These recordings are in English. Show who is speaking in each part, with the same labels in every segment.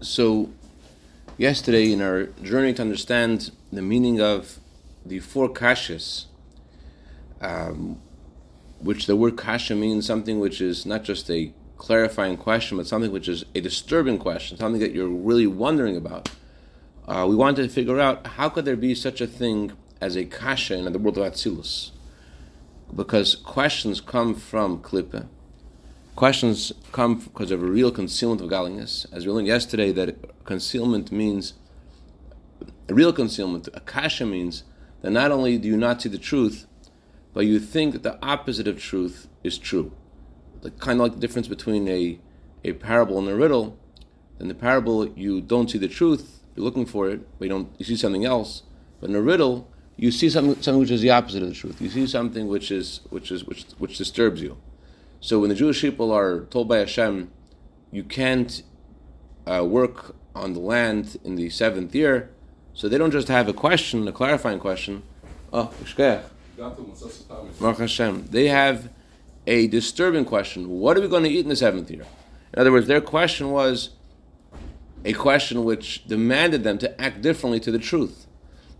Speaker 1: So, yesterday in our journey to understand the meaning of the four kashas, um, which the word kasha means something which is not just a clarifying question, but something which is a disturbing question, something that you're really wondering about. Uh, we wanted to figure out how could there be such a thing as a kasha in the world of Atzilus? Because questions come from Klippa Questions come because of a real concealment of godliness. As we learned yesterday, that concealment means a real concealment. Akasha means that not only do you not see the truth, but you think that the opposite of truth is true. The kind of like the difference between a, a parable and a riddle. In the parable, you don't see the truth, you're looking for it, but you don't you see something else. But in a riddle, you see something, something which is the opposite of the truth. You see something which is which is which which disturbs you. So when the Jewish people are told by Hashem, you can't uh, work on the land in the seventh year, so they don't just have a question, a clarifying question. Oh, Hashem. They have a disturbing question. What are we going to eat in the seventh year? In other words, their question was a question which demanded them to act differently to the truth.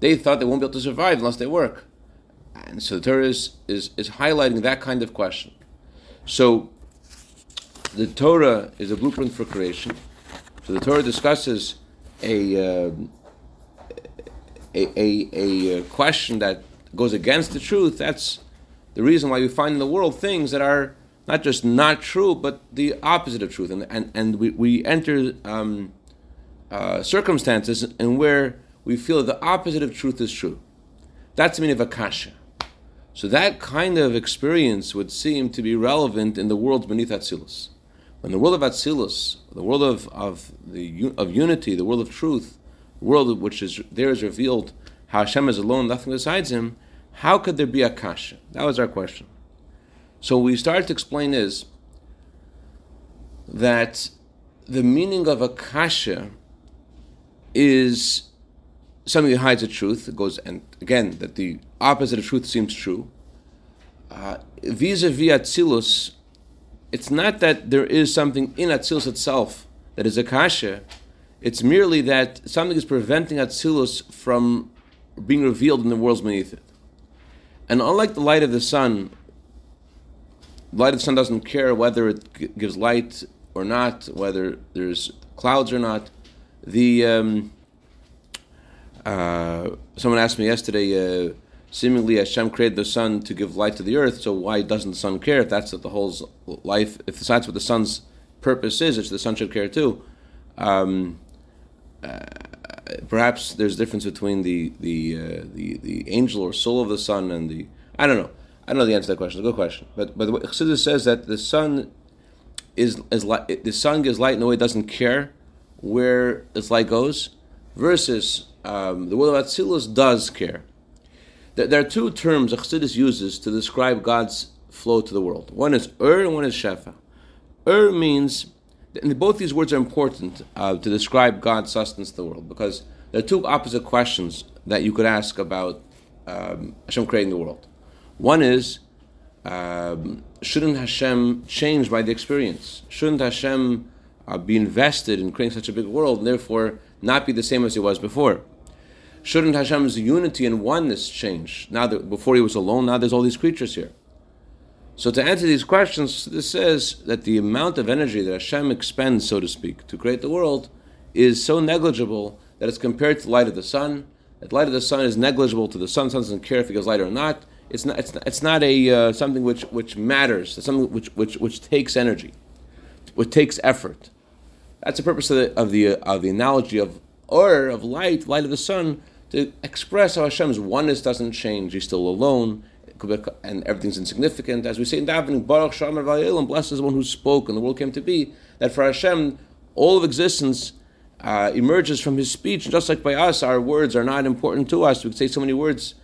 Speaker 1: They thought they won't be able to survive unless they work. And so the Torah is, is, is highlighting that kind of question. So the Torah is a blueprint for creation. So the Torah discusses a uh, a, a, a, question that goes against the truth. That's the reason why we find in the world things that are not just not true, but the opposite of truth. And, and, and we, we enter um, uh, circumstances in where we feel the opposite of truth is true. That's the meaning of akasha. So that kind of experience would seem to be relevant in the world beneath Atzilus. When the world of Atzilus, the world of, of, the, of unity, the world of truth, the world which is there is revealed how Hashem is alone, nothing besides Him, how could there be a kasha? That was our question. So we started to explain is that the meaning of a kasha is that hides the truth. Goes and again that the opposite of truth seems true. Uh, vis-a-vis Atzilus, it's not that there is something in Atzilus itself that is a kasha. It's merely that something is preventing Atzilus from being revealed in the worlds beneath it. And unlike the light of the sun, the light of the sun doesn't care whether it g- gives light or not, whether there's clouds or not. The um, uh, someone asked me yesterday. Uh, seemingly Hashem created the sun to give light to the earth. So why doesn't the sun care if that's what the whole life? If that's what the sun's purpose is, it's the sun should care too. Um, uh, perhaps there's a difference between the the, uh, the the angel or soul of the sun and the I don't know. I don't know the answer to that question. It's a good question. But but the Chassidus says that the sun is is light. The sun gives light in a way it doesn't care where its light goes, versus um, the world of Atzilus does care. There are two terms Chassidus uses to describe God's flow to the world. One is Ur and one is Shefa. Ur means, and both these words are important uh, to describe God's sustenance to the world because there are two opposite questions that you could ask about um, Hashem creating the world. One is, um, shouldn't Hashem change by the experience? Shouldn't Hashem uh, be invested in creating such a big world and therefore not be the same as he was before? Shouldn't Hashem's unity and oneness change? Now that before he was alone, now there's all these creatures here. So to answer these questions, this says that the amount of energy that Hashem expends, so to speak, to create the world is so negligible that it's compared to the light of the sun. That light of the sun is negligible to the sun. Sun doesn't care if it goes light or not. It's not. It's not, it's not a uh, something which which matters. It's something which which which takes energy, which takes effort. That's the purpose of the of the, uh, of the analogy of or of light, light of the sun, to express how Hashem's oneness doesn't change. He's still alone, and everything's insignificant. As we say in davening, Baruch Shamar Vayelim, blessed is the one who spoke and the world came to be. That for Hashem, all of existence uh, emerges from His speech. Just like by us, our words are not important to us. We could say so many words.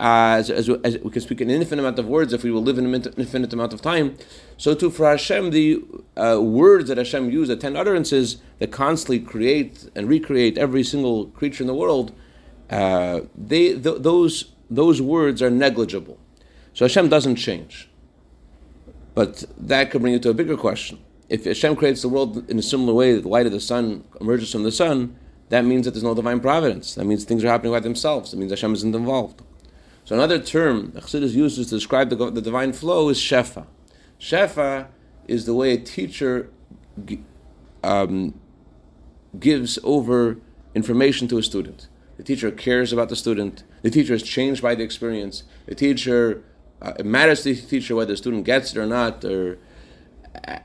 Speaker 1: As, as, as, we can speak an infinite amount of words if we will live in an infinite amount of time. So too for Hashem, the uh, words that Hashem used, the ten utterances that constantly create and recreate every single creature in the world, uh, they th- those those words are negligible. So Hashem doesn't change. But that could bring you to a bigger question. if Hashem creates the world in a similar way, that the light of the sun emerges from the sun, that means that there's no divine providence. That means things are happening by themselves. It means Hashem isn't involved. So another term Chassidus uses to describe the, the divine flow is shefa. Shefa is the way a teacher um, gives over information to a student. The teacher cares about the student. The teacher is changed by the experience. The teacher, uh, it matters to the teacher whether the student gets it or not, or,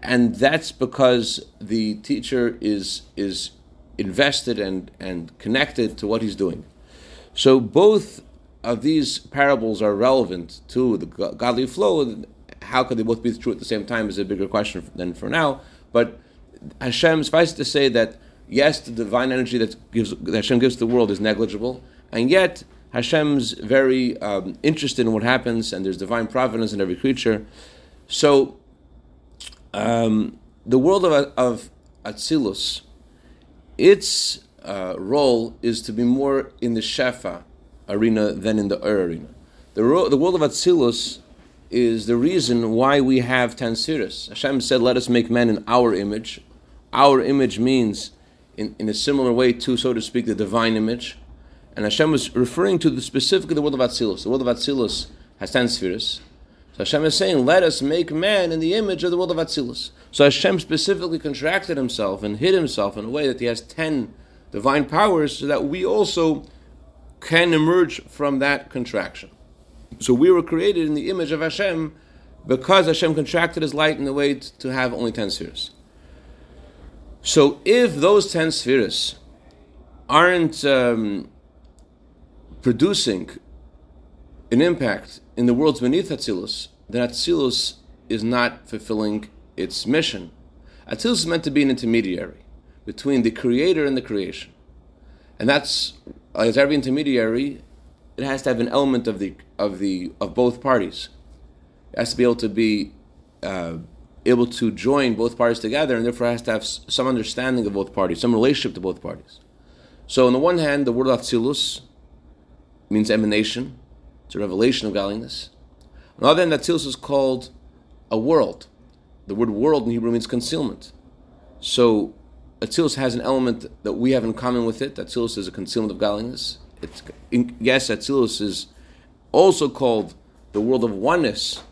Speaker 1: and that's because the teacher is is invested and, and connected to what he's doing. So both of these parables are relevant to the godly flow. How could they both be true at the same time is a bigger question than for now. But Hashem, suffice to say that yes, the divine energy that gives that Hashem gives to the world is negligible, and yet Hashem's very um, interested in what happens, and there's divine providence in every creature. So, um, the world of, of Atzilus, its uh, role is to be more in the Shefa, arena than in the Ur arena. The, ro- the world of Atzilus is the reason why we have ten Hashem said, "Let us make man in our image." Our image means, in, in a similar way to, so to speak, the divine image. And Hashem was referring to the, specifically the world of Atzilus. The world of Atzilus has spheres. So Hashem is saying, "Let us make man in the image of the world of Atzilus." So Hashem specifically contracted himself and hid himself in a way that he has ten divine powers, so that we also can emerge from that contraction. So we were created in the image of Hashem because Hashem contracted His light in a way to have only ten spheres. So if those ten spheres aren't um, producing an impact in the worlds beneath Atzilus, then Atzilus is not fulfilling its mission. Atzilus is meant to be an intermediary between the creator and the creation. And that's as every intermediary, it has to have an element of the of the of both parties. It has to be able to be uh, able to join both parties together, and therefore has to have some understanding of both parties, some relationship to both parties. So, on the one hand, the word Atzilus means emanation, it's a revelation of godliness. On the other hand, Atzilus is called a world. The word world in Hebrew means concealment. So, Atzilus has an element that we have in common with it. Atzilus is a concealment of godliness. It's, yes, Atzilus is also called the world of oneness.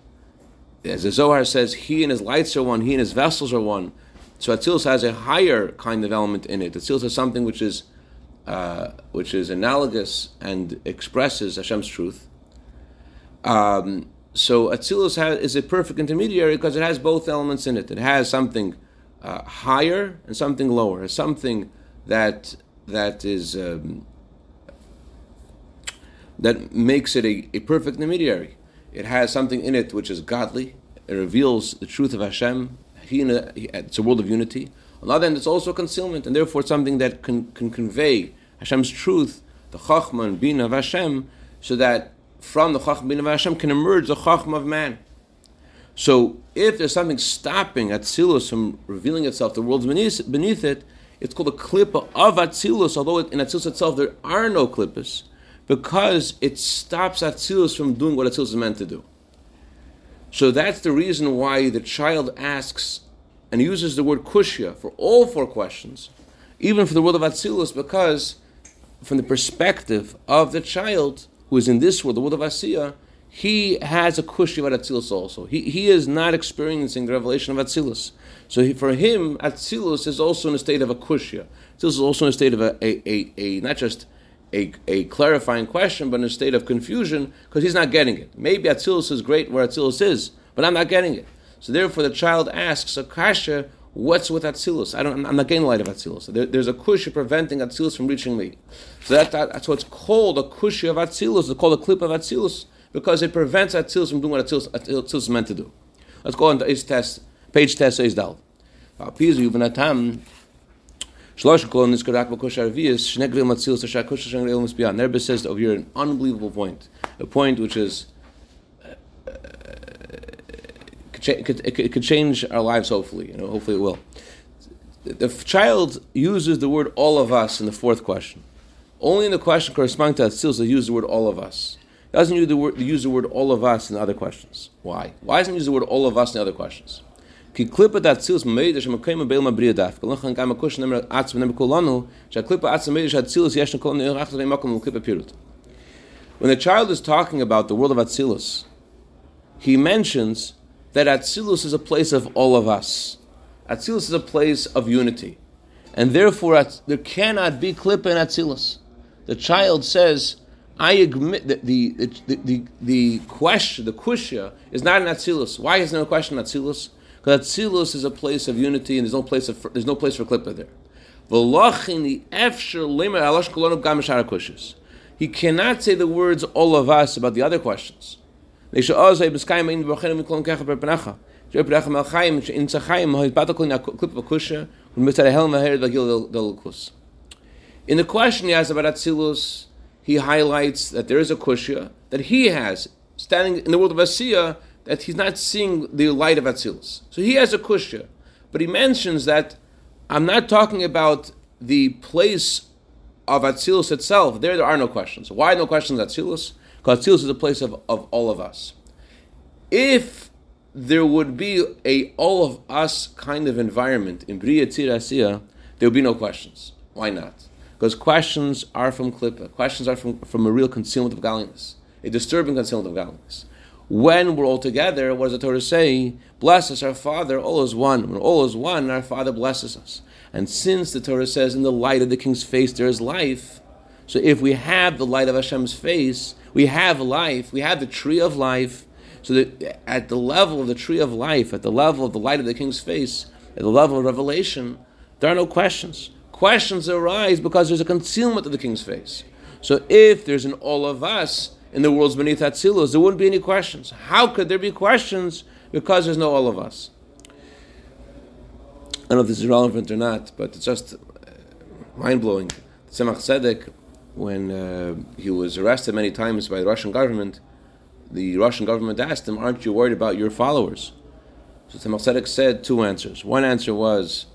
Speaker 1: As the Zohar says, he and his lights are one, he and his vessels are one. So Atzilus has a higher kind of element in it. Atzilus is something which is uh, which is analogous and expresses Hashem's truth. Um, so Atzilus has, is a perfect intermediary because it has both elements in it. It has something uh, higher and something lower, something that that is um, that makes it a, a perfect intermediary. It has something in it which is godly. It reveals the truth of Hashem. He, it's a world of unity. On the other hand, it's also concealment, and therefore something that can, can convey Hashem's truth, the Chachma and of Hashem, so that from the Chachma Bina of Hashem can emerge the Chachma of man. So if there's something stopping Atzilus from revealing itself, the world's beneath, beneath it, it's called a klippa of Atzilus, although in Atzilus itself there are no klippas, because it stops Atzilus from doing what Atzilus is meant to do. So that's the reason why the child asks and uses the word kushya for all four questions, even for the world of Atzilus, because from the perspective of the child who is in this world, the world of Asiya, he has a kush about Atzilus also. He, he is not experiencing the revelation of Atzilus. So he, for him, Atzilus is also in a state of a kushya. Atzilus is also in a state of a, a, a, a not just a, a clarifying question, but in a state of confusion because he's not getting it. Maybe Atzilus is great where Atzilus is, but I'm not getting it. So therefore, the child asks Akasha, "What's with Atzilus? I don't. I'm not getting light of Atzilus. There, there's a kushya preventing Atzilus from reaching me. So that, that, that's what's called a kushya of Atzilus. It's called a clip of Atzilus because it prevents Atzilus from doing what Atzilus, Atzilus is meant to do. Let's go on to his test, page test says Dal. Pizu Yuvenatam, Shlosh Kol Niskarak Bakosh Arvias, Matzilus Ashakosh Shangreil Muspian. Nerbe says over here an unbelievable point, a point which is. Uh, could, it could change our lives, hopefully. You know, hopefully it will. The child uses the word "all of us" in the fourth question. Only in the question corresponding to Atzilus, they use the word "all of us." doesn't use the word, use the word all of us in other questions. Why? Why doesn't use the word all of us in other questions? When the child is talking about the world of atzilus, he mentions that atzilus is a place of all of us. Atzilus is a place of unity, and therefore there cannot be klipa in atzilus. The child says I admit that the, the, the, the question, the kushya, is not in Atzilus. Why is there no question in Atzilus? Because Atzilus is a place of unity and there's no place, of, there's no place for klippa there. He cannot say the words all of us about the other questions. In the question he asks about Atzilus, he highlights that there is a kushya that he has standing in the world of Asiya that he's not seeing the light of Atzilus. So he has a kushya, but he mentions that I'm not talking about the place of Atzilus itself. There, there are no questions. Why no questions Atzilus? Because Atzilus is a place of, of all of us. If there would be a all of us kind of environment in Bria Tzir there would be no questions. Why not? Because questions are from Klippa. Questions are from, from a real concealment of godliness, a disturbing concealment of godliness. When we're all together, what does the Torah say? Bless us, our Father, all is one. When all is one, our Father blesses us. And since the Torah says, in the light of the king's face there is life, so if we have the light of Hashem's face, we have life, we have the tree of life, so that at the level of the tree of life, at the level of the light of the king's face, at the level of revelation, there are no questions. Questions arise because there's a concealment of the king's face. So if there's an all of us in the worlds beneath Atzilus, there wouldn't be any questions. How could there be questions? Because there's no all of us. I don't know if this is relevant or not, but it's just uh, mind blowing. Tzemach Tzedek, when uh, he was arrested many times by the Russian government, the Russian government asked him, Aren't you worried about your followers? So Tzemach Tzedek said two answers. One answer was,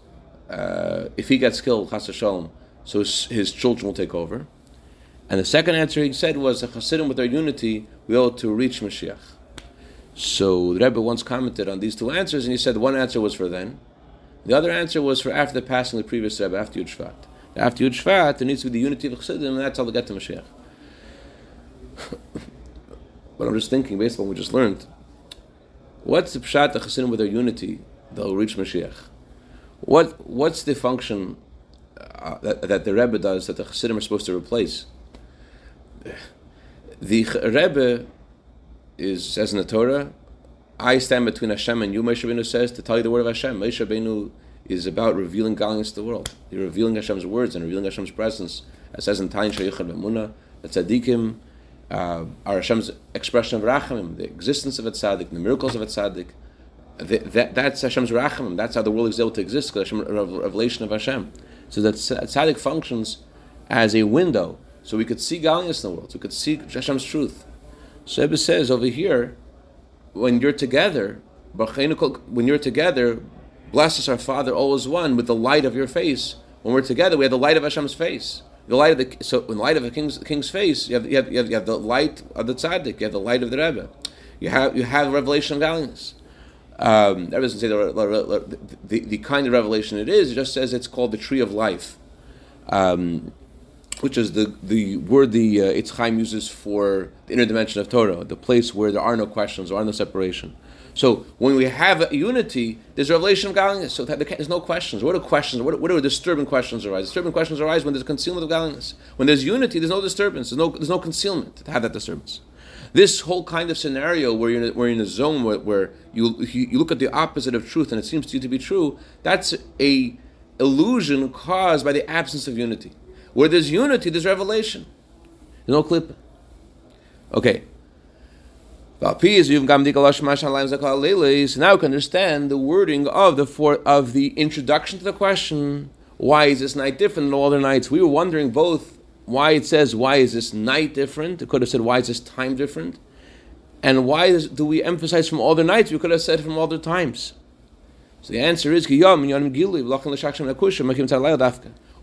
Speaker 1: uh, If he gets killed, Chas Shalom, so his, his, children will take over. And the second answer he said was, The Hasidim with their unity, we ought to reach Mashiach. So the Rebbe once commented on these two answers, and he said one answer was for then, the other answer was for after the passing of the previous Rebbe, after Yud Shvat. After Yud Shvat, there needs to be the unity of Chassidim, and that's how they get to Mashiach. But I'm just thinking, based on what we just learned, what's the pshat the Chassidim with their unity? They'll reach Mashiach. What what's the function uh, that, that, the Rebbe does that the Chassidim are supposed to replace? The Rebbe is says in the Torah, I stand between Hashem and you. Moshe Rabbeinu says to tell you the word of Hashem. Moshe Rabbeinu is about revealing godliness to the world. You're revealing Hashem's words and revealing Hashem's presence. It says in Tain Shayichad B'Muna, that tzaddikim uh, are Hashem's expression of rachamim, the existence of a tzaddik, the miracles of a tzaddik. The, that, that's Hashem's rachamim. That's how the world is able to exist, Hashem, revelation of Hashem. So that tzaddik functions as a window, so we could see godliness in the world, so we could see Hashem's truth. So Rebbe says over here, when you're together, when you're together, bless us our Father, always one, with the light of your face. When we're together, we have the light of Hashem's face the light of the so in the light of the king's king's face, you have, you have, you have, you have the light of the tzaddik, you have the light of the rebbe, you have you have revelation of godliness. Um, that doesn't say the, the, the, kind of revelation it is. It just says it's called the tree of life, um, which is the, the word the uh, Eitz Chaim uses for the inner dimension of Torah, the place where there are no questions, there are no separation. So when we have unity, there's revelation of godliness. So there's no questions. What are questions? What, what are disturbing questions arise? Disturbing questions arise when there's concealment of godliness. When there's unity, there's no disturbance. There's no, there's no concealment to have that disturbance. This whole kind of scenario where you're in a, where you're in a zone where, where you, you look at the opposite of truth and it seems to you to be true, that's a illusion caused by the absence of unity. Where there's unity, there's revelation. There's no clip. Okay, now we can understand the wording of the of the introduction to the question. Why is this night different than all other nights? We were wondering both why it says why is this night different. It could have said why is this time different, and why is, do we emphasize from all the nights? We could have said from all the times. So the answer is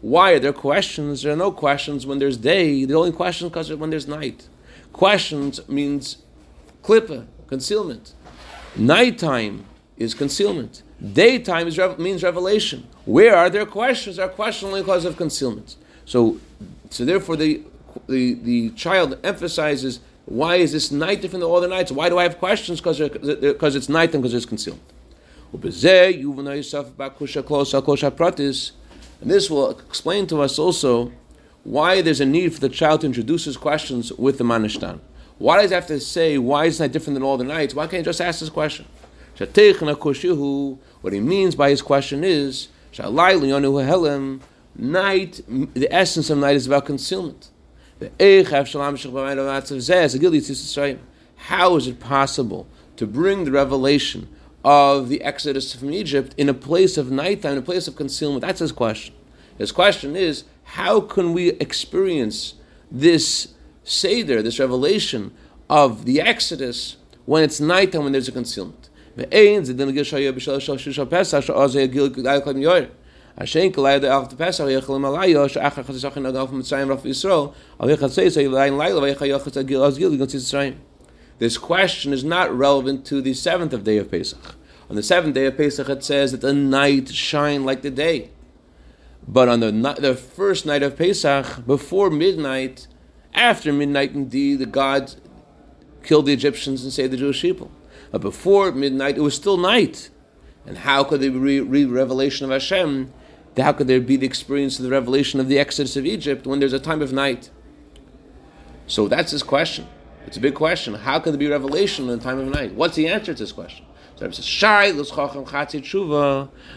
Speaker 1: why are there questions? There are no questions when there's day. The only question because when there's night. Questions means Klippa, concealment. Nighttime is concealment. Daytime is, means revelation. Where are there questions? There are questions only because of concealment. So, so therefore, the, the, the child emphasizes why is this night different than all the nights? Why do I have questions? Because it's night and because it's concealed. And this will explain to us also why there's a need for the child to introduce his questions with the manishtan. Why does he have to say, why is it different than all the nights? Why can't he just ask this question? What he means by his question is, night, the essence of night is about concealment. How is it possible to bring the revelation of the exodus from Egypt in a place of nighttime, in a place of concealment? That's his question. His question is, how can we experience this Seder, this revelation of the Exodus when it's nighttime, when there's a concealment? Ashen kalay de after Pesach yechel malayo shachar chazach in agaf mitzrayim raf Yisrael al yechel say say lain laila vayechel yachel gil az gil Mitzrayim. This question is not relevant to the seventh of day of Pesach. On the seventh day of Pesach, it says that the night shine like the day. But on the the first night of Pesach, before midnight, after midnight, indeed, the God killed the Egyptians and saved the Jewish people. But before midnight, it was still night. And how could they read revelation of Hashem how could there be the experience of the revelation of the Exodus of Egypt when there's a time of night? So that's his question. It's a big question. How can there be revelation in the time of night? What's the answer to this question? So says,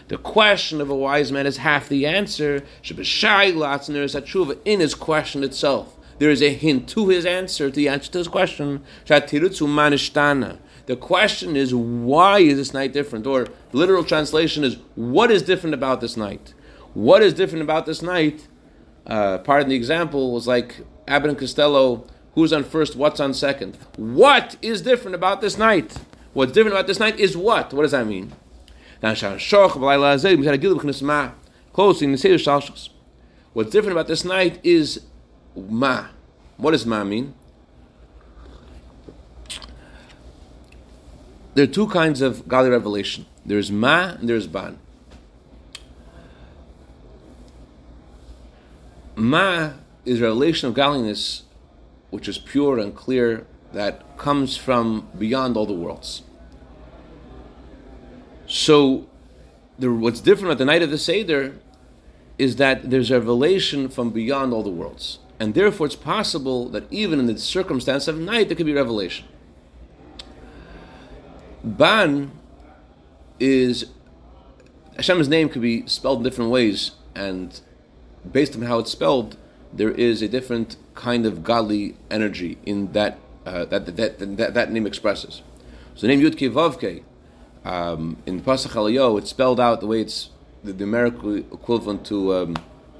Speaker 1: The question of a wise man is half the answer. In his question itself, there is a hint to his answer, to the answer to his question. The question is, why is this night different? Or literal translation is, what is different about this night? What is different about this night? Uh, pardon the example was like Abbott and Costello. Who's on first? What's on second? What is different about this night? What's different about this night is what? What does that mean? What's different about this night is ma. What does ma mean? There are two kinds of godly revelation. There's ma and there's ban. Ma is a relation of godliness which is pure and clear that comes from beyond all the worlds. So, the, what's different at the night of the Seder is that there's a revelation from beyond all the worlds. And therefore, it's possible that even in the circumstance of night, there could be revelation. Ban is Hashem's name could be spelled in different ways, and based on how it's spelled, there is a different kind of godly energy in that uh, that, that, that, that, name expresses. So the name Yud Vavke um, in Pasach it's spelled out the way it's the numerical equivalent to um,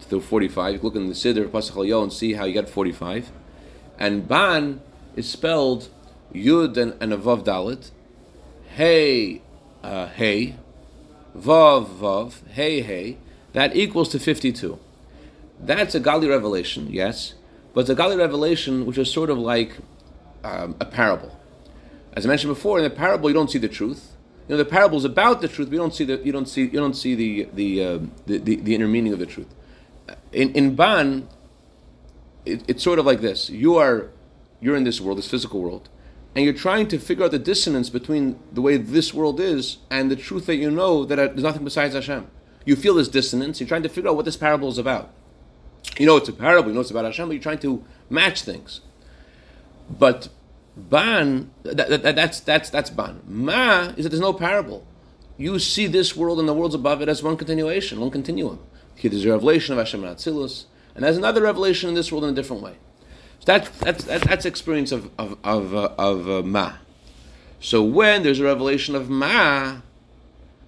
Speaker 1: to 45. You look in the Siddur Pasach and see how you get 45. And Ban is spelled Yud and, and a Vav Dalet, Hey, uh, Hey, Vav Vav, Hey Hey. That equals to 52. That's a godly revelation, yes, but it's a godly revelation which is sort of like um, a parable. As I mentioned before, in the parable you don't see the truth. You know, the parable is about the truth, but you don't see the you don't see you don't see the the uh, the, the, the, inner meaning of the truth. In in Ban, it, it's sort of like this: you are you're in this world, this physical world, and you're trying to figure out the dissonance between the way this world is and the truth that you know that there's nothing besides Hashem. You feel this dissonance. You're trying to figure out what this parable is about. You know it's a parable, you know it's about Hashem, but you're trying to match things. But ban, that, that, that's that's that's ban. Ma is that there's no parable. You see this world and the worlds above it as one continuation, one continuum. There's a revelation of Hashem and Atzilus, and there's another revelation in this world in a different way. So that, that's that, that's experience of of of, uh, of uh, ma. So when there's a revelation of ma,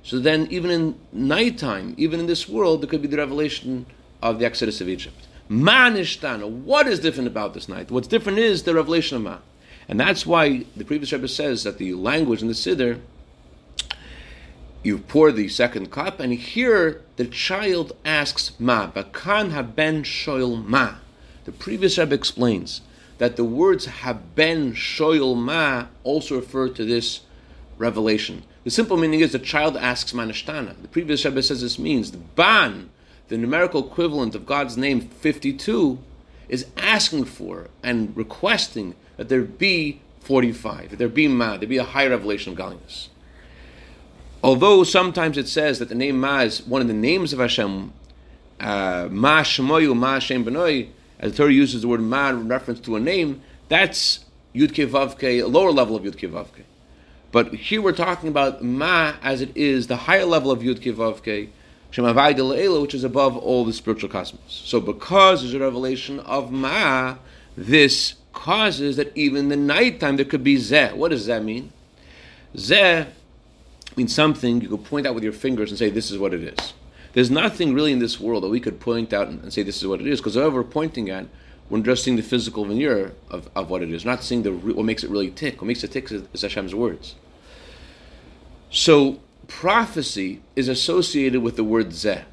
Speaker 1: so then even in nighttime, even in this world, there could be the revelation of the Exodus of Egypt. Ma nishtana. What is different about this night? What's different is the revelation of Ma. And that's why the previous Rebbe says that the language in the Siddur, you pour the second cup, and here the child asks Ma. Bakan haben shoyl Ma. The previous Rebbe explains that the words haben shoyl Ma also refer to this revelation. The simple meaning is the child asks Manishtana. The previous Rebbe says this means the Ban, the numerical equivalent of God's name 52, is asking for and requesting that there be 45, that there be Ma, there be a higher revelation of godliness. Although sometimes it says that the name Ma is one of the names of Hashem, uh, Ma Shemoyu, Ma Hashem Benoi, as the Torah uses the word Ma in reference to a name, that's Yud Vavke, a lower level of Yud Vavke. But here we're talking about Ma as it is the higher level of Yud Vavke, which is above all the spiritual cosmos. So because there's a revelation of Ma, this causes that even the nighttime there could be Zeh. What does that mean? Zeh means something you could point out with your fingers and say, this is what it is. There's nothing really in this world that we could point out and say, this is what it is, because whatever we're pointing at, we're just seeing the physical veneer of, of what it is, not seeing the what makes it really tick. What makes it tick is, is Hashem's words. So prophecy is associated with the word zeh,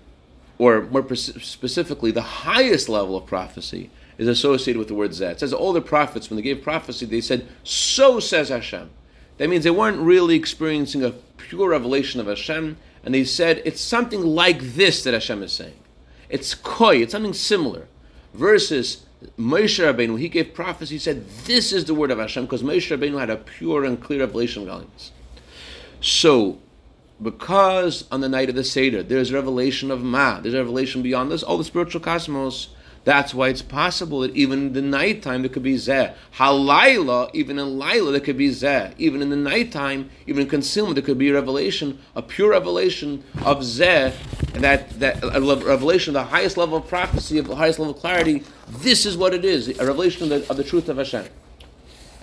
Speaker 1: or more specifically, the highest level of prophecy is associated with the word zeh. It says all the prophets, when they gave prophecy, they said, "So says Hashem." That means they weren't really experiencing a pure revelation of Hashem, and they said it's something like this that Hashem is saying. It's koi, it's something similar. Versus Moshe Rabbeinu, he gave prophecy, he said, This is the word of Hashem, because Moshe Rabbeinu had a pure and clear revelation of godliness. So, because on the night of the Seder, there's revelation of Ma, there's revelation beyond this, all the spiritual cosmos, that's why it's possible that even in the nighttime there could be zeh. Halayla, even in Laila there could be zeh. Even in the nighttime, even in concealment, there could be a revelation, a pure revelation of zeh, and that, that a revelation of the highest level of prophecy, of the highest level of clarity. This is what it is, a revelation of the, of the truth of Hashem.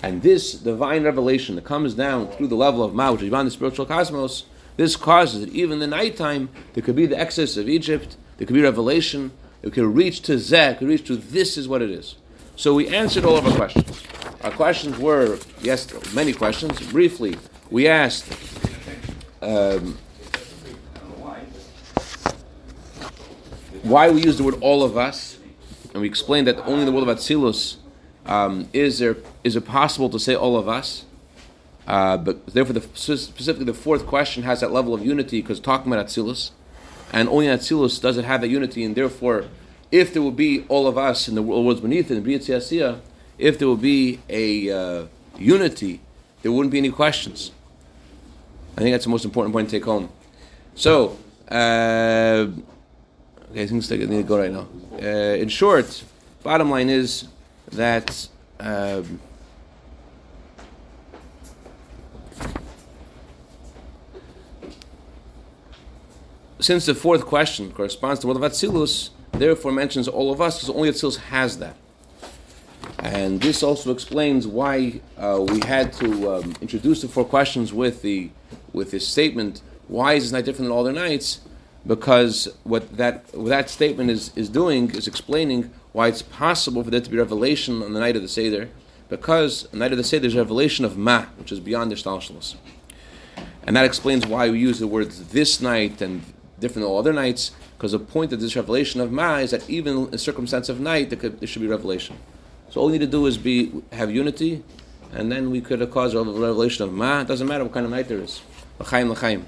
Speaker 1: And this divine revelation that comes down through the level of Ma, which is beyond the spiritual cosmos, this causes that even in the nighttime there could be the exodus of Egypt, there could be revelation, it could reach to Zeh, it could reach to this is what it is. So we answered all of our questions. Our questions were, yes, many questions. Briefly, we asked, um, why we use the word all of us, and we explained that only in the world of Atzilus um, is there is it possible to say all of us. Uh, but therefore, the, specifically the fourth question has that level of unity because talking about Atzilus and only Atzilus does it have that unity, and therefore, if there will be all of us in the worlds beneath it, in B'riyat Yasiyah, if there will be a uh, unity, there wouldn't be any questions. I think that's the most important point to take home. So, uh, okay, things I need to go right now. Uh, in short, bottom line is that. Um, since the fourth question corresponds to the world of Atzilus, therefore mentions all of us, because only Atzilus has that. And this also explains why uh, we had to um, introduce the four questions with the with this statement. Why is this night different than all other nights? Because what that what that statement is, is doing is explaining why it's possible for there to be revelation on the night of the Seder, because on the night of the Seder is revelation of Ma, which is beyond the Hishtalshelus. And that explains why we use the words this night and different than all other nights, because the point of this revelation of Ma is that even in circumstance of night, there, could, there should be revelation. So all we need to do is be have unity, and then we could cause a revelation of Ma. It doesn't matter what kind of night there is. L'chaim, l'chaim.